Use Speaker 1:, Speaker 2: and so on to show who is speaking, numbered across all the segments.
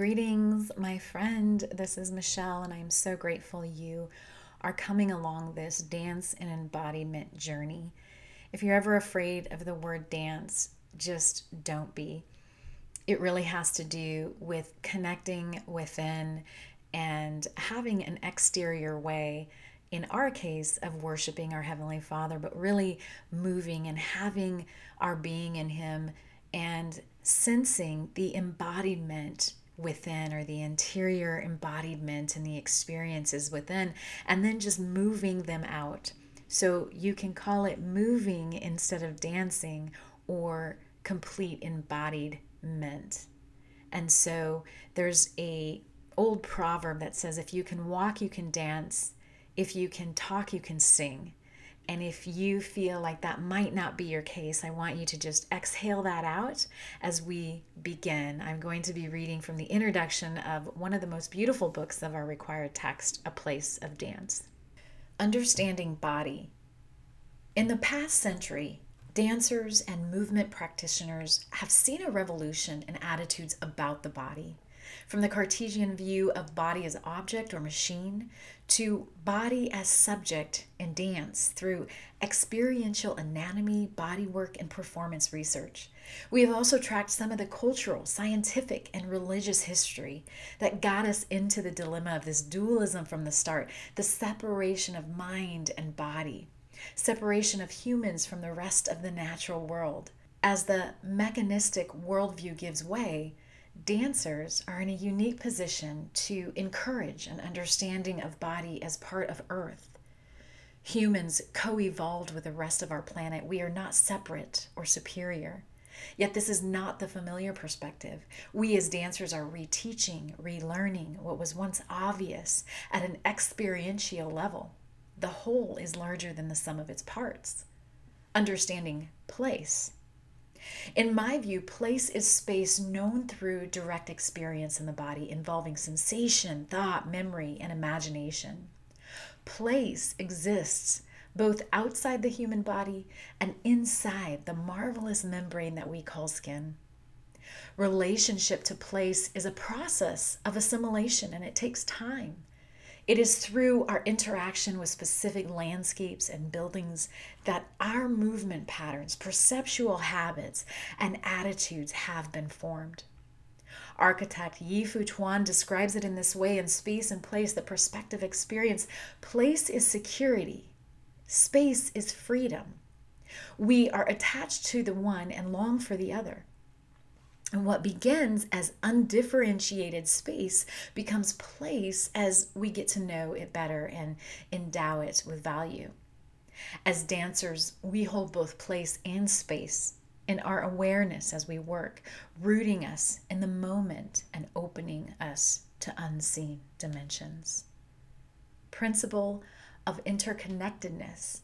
Speaker 1: Greetings, my friend. This is Michelle, and I'm so grateful you are coming along this dance and embodiment journey. If you're ever afraid of the word dance, just don't be. It really has to do with connecting within and having an exterior way, in our case, of worshiping our Heavenly Father, but really moving and having our being in Him and sensing the embodiment within or the interior embodiment and the experiences within, and then just moving them out. So you can call it moving instead of dancing or complete embodiment. And so there's a old proverb that says if you can walk you can dance, if you can talk you can sing. And if you feel like that might not be your case, I want you to just exhale that out as we begin. I'm going to be reading from the introduction of one of the most beautiful books of our required text, A Place of Dance. Understanding Body. In the past century, dancers and movement practitioners have seen a revolution in attitudes about the body. From the Cartesian view of body as object or machine to body as subject and dance through experiential anatomy, bodywork, and performance research. We have also tracked some of the cultural, scientific, and religious history that got us into the dilemma of this dualism from the start the separation of mind and body, separation of humans from the rest of the natural world. As the mechanistic worldview gives way, dancers are in a unique position to encourage an understanding of body as part of earth. Humans co evolved with the rest of our planet. We are not separate or superior. Yet, this is not the familiar perspective. We as dancers are reteaching, relearning what was once obvious at an experiential level. The whole is larger than the sum of its parts. Understanding place in my view, place is space known through direct experience in the body involving sensation, thought, memory, and imagination. Place exists both outside the human body and inside the marvelous membrane that we call skin. Relationship to place is a process of assimilation and it takes time. It is through our interaction with specific landscapes and buildings that our movement patterns, perceptual habits, and attitudes have been formed. Architect Yi-Fu Tuan describes it in this way in Space and Place, the perspective experience. Place is security, space is freedom. We are attached to the one and long for the other. And what begins as undifferentiated space becomes place as we get to know it better and endow it with value. As dancers, we hold both place and space in our awareness as we work, rooting us in the moment and opening us to unseen dimensions. Principle of interconnectedness.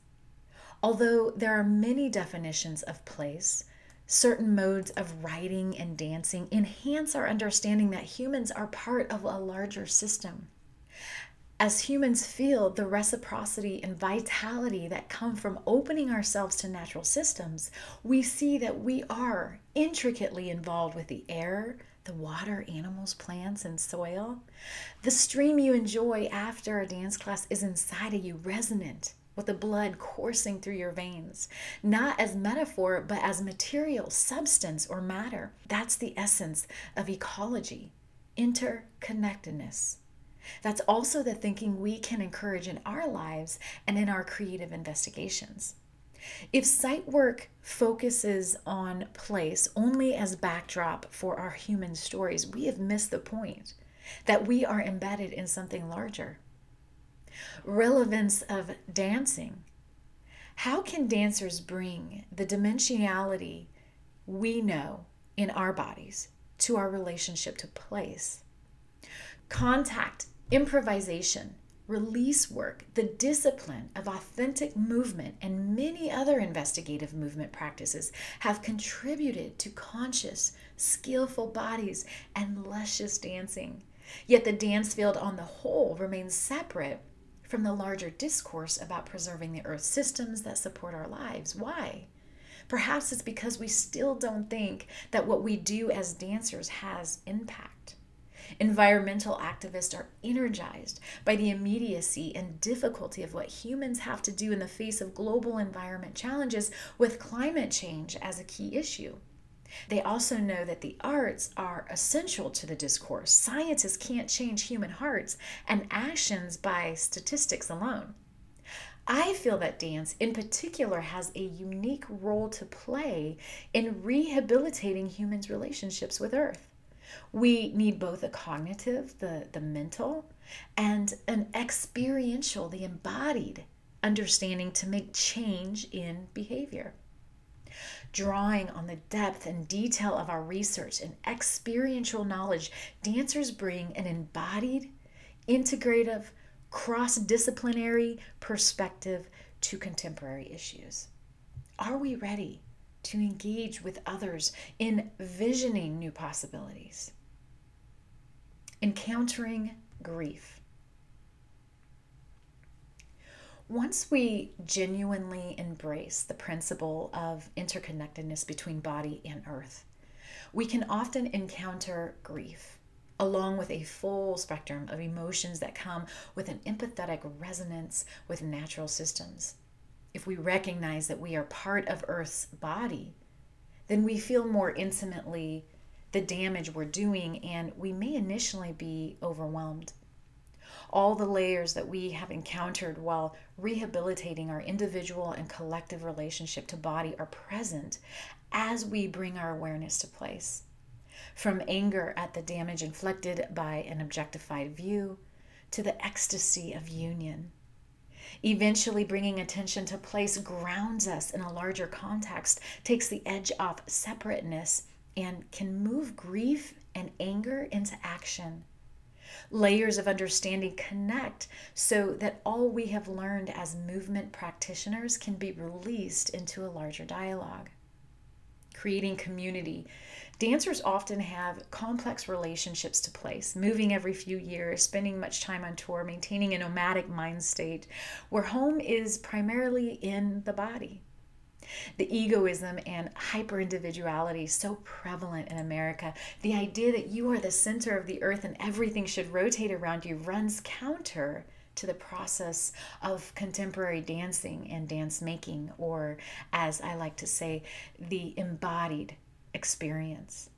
Speaker 1: Although there are many definitions of place, certain modes of writing and dancing enhance our understanding that humans are part of a larger system. As humans feel the reciprocity and vitality that come from opening ourselves to natural systems, we see that we are intricately involved with the air, the water, animals, plants, and soil. The stream you enjoy after a dance class is inside of you, resonant with the blood coursing through your veins, not as metaphor, but as material, substance, or matter. That's the essence of ecology, interconnectedness. That's also the thinking we can encourage in our lives and in our creative investigations. If site work focuses on place only as backdrop for our human stories, we have missed the point that we are embedded in something larger relevance of dancing. How can dancers bring the dimensionality we know in our bodies to our relationship to place? Contact, improvisation, release work, the discipline of authentic movement, and many other investigative movement practices have contributed to conscious, skillful bodies and luscious dancing. Yet the dance field on the whole remains separate from the larger discourse about preserving the earth systems that support our lives. Why? Perhaps it's because we still don't think that what we do as dancers has impact. Environmental activists are energized by the immediacy and difficulty of what humans have to do in the face of global environment challenges with climate change as a key issue. They also know that the arts are essential to the discourse. Scientists can't change human hearts and actions by statistics alone. I feel that dance in particular has a unique role to play in rehabilitating humans' relationships with Earth. We need both a cognitive, the, the mental, and an experiential, the embodied understanding to make change in behavior. Drawing on the depth and detail of our research and experiential knowledge, dancers bring an embodied, integrative, cross disciplinary perspective to contemporary issues. Are we ready to engage with others in visioning new possibilities? Encountering grief. Once we genuinely embrace the principle of interconnectedness between body and earth, we can often encounter grief along with a full spectrum of emotions that come with an empathetic resonance with natural systems. If we recognize that we are part of Earth's body, then we feel more intimately the damage we're doing and we may initially be overwhelmed. All the layers that we have encountered while rehabilitating our individual and collective relationship to body are present as we bring our awareness to place from anger at the damage inflicted by an objectified view to the ecstasy of union. Eventually, bringing attention to place grounds us in a larger context, takes the edge off separateness, and can move grief and anger into action. Layers of understanding connect so that all we have learned as movement practitioners can be released into a larger dialogue. Creating community Dancers often have complex relationships to place, moving every few years, spending much time on tour, maintaining a nomadic mind state where home is primarily in the body. The egoism and hyper individuality so prevalent in America, the idea that you are the center of the earth and everything should rotate around you, runs counter to the process of contemporary dancing and dance making, or as I like to say, the embodied experience.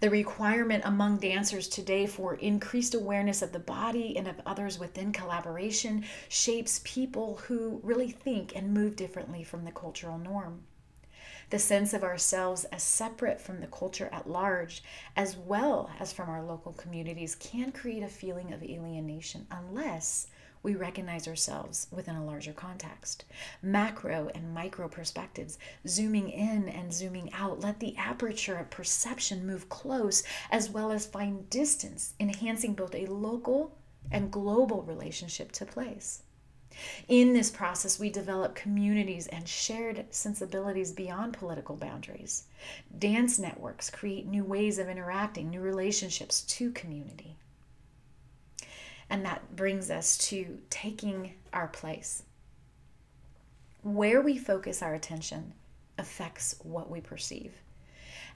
Speaker 1: The requirement among dancers today for increased awareness of the body and of others within collaboration shapes people who really think and move differently from the cultural norm. The sense of ourselves as separate from the culture at large, as well as from our local communities, can create a feeling of alienation unless we recognize ourselves within a larger context. Macro and micro perspectives, zooming in and zooming out, let the aperture of perception move close as well as find distance, enhancing both a local and global relationship to place. In this process, we develop communities and shared sensibilities beyond political boundaries. Dance networks create new ways of interacting, new relationships to community. And that brings us to taking our place. Where we focus our attention affects what we perceive.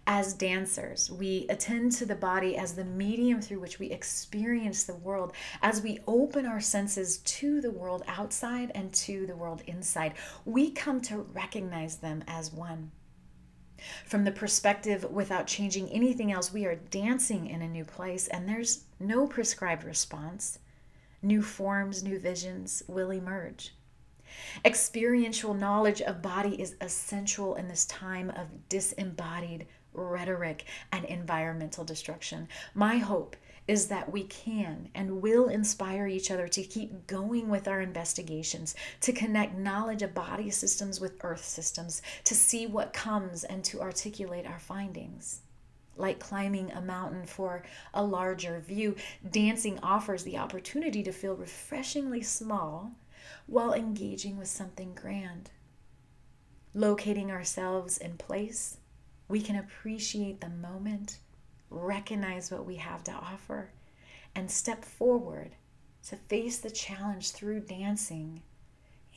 Speaker 1: As dancers, we attend to the body as the medium through which we experience the world, as we open our senses to the world outside and to the world inside. We come to recognize them as one. From the perspective without changing anything else, we are dancing in a new place, and there's no prescribed response new forms, new visions will emerge. Experiential knowledge of body is essential in this time of disembodied rhetoric and environmental destruction. My hope is that we can and will inspire each other to keep going with our investigations, to connect knowledge of body systems with earth systems, to see what comes and to articulate our findings like climbing a mountain for a larger view, dancing offers the opportunity to feel refreshingly small while engaging with something grand. Locating ourselves in place, we can appreciate the moment, recognize what we have to offer, and step forward to face the challenge through dancing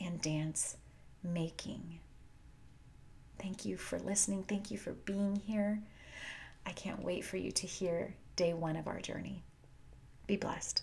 Speaker 1: and dance making. Thank you for listening. Thank you for being here. I can't wait for you to hear day one of our journey. Be blessed.